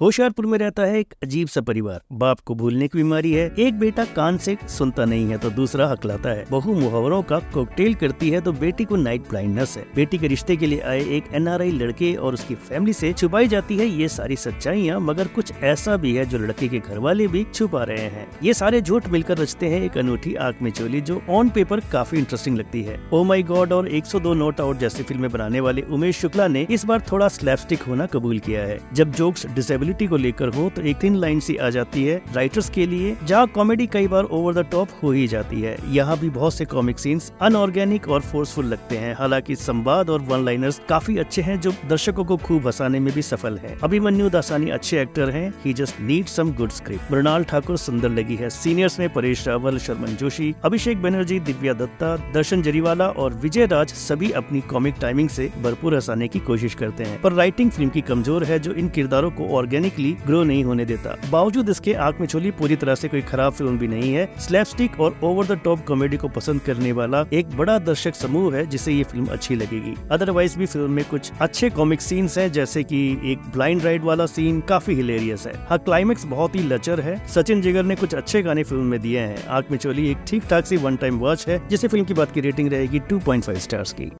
होशियारपुर में रहता है एक अजीब सा परिवार। बाप को भूलने की बीमारी है, एक बेटा कान से सुनता नहीं है तो दूसरा हकलाता है। बहु मुहावरों का कोकटेल करती है तो बेटी को नाइट ब्लाइंडनेस है। बेटी के रिश्ते के लिए आए एक एनआरआई लड़के और उसकी फैमिली से छुपाई जाती है ये सारी सच्चाइयाँ, मगर कुछ ऐसा भी है जो लड़के के घर वाले भी छुपा रहे हैं। ये सारे झूठ मिलकर रचते हैं एक अनूठी आग में चोली जो ऑन पेपर काफ़ी इंटरेस्टिंग लगती है। ओ माई गॉड और 102 नोट आउट जैसी फ़िल्में बनाने वाले उमेश शुक्ला ने इस बार थोड़ा स्लैपस्टिक होना कबूल किया है। जब जोक्स डिसेबल रिस्पॉन्सिबिलिटी को लेकर हो तो एक तीन लाइन सी आ जाती है। राइटर्स के लिए, जहाँ कॉमेडी कई बार ओवर द टॉप हो ही जाती है। यहाँ भी बहुत से कॉमिक सीन्स अनऑर्गेनिक और फोर्सफुल लगते हैं। हालाँकि संवाद और वन लाइनर्स काफ़ी अच्छे हैं, जो दर्शकों को खूब हंसाने में भी सफल है। अभिमन्यु दासानी अच्छे एक्टर हैं। He just need some good script Mrunal Thakur सुंदर लगी है। सीनियर्स में परेश रावल, शर्मन जोशी, अभिषेक बनर्जी, दिव्या दत्ता, दर्शन जरीवाला और विजय राज सभी अपनी कॉमिक टाइमिंग से भरपूर हंसाने की कोशिश करते हैं। पर राइटिंग फ़िल्म की कमज़ोर है, जो इन किरदारों को ऑर्गेनिकली ग्रो नहीं होने देता। बावजूद इसके आँख में चोली पूरी तरह से कोई खराब फ़िल्म भी नहीं है। स्लैपस्टिक और ओवर द टॉप कॉमेडी को पसंद करने वाला एक बड़ा दर्शक समूह है, जिसे ये फ़िल्म अच्छी लगेगी। अदरवाइज़ भी फ़िल्म में कुछ अच्छे कॉमिक सीन्स हैं, जैसे कि एक ब्लाइंड राइड वाला सीन काफ़ी हिलेरियस है। हाँ क्लाइमेक्स बहुत ही लचर है। सचिन जिगर ने कुछ अच्छे गाने फ़िल्म में दिए हैं। आँख में चोली एक ठीक ठाक सी वन टाइम वॉच है, जिसे फ़िल्म की बात की रेटिंग रहेगी 2.5 स्टार्स की।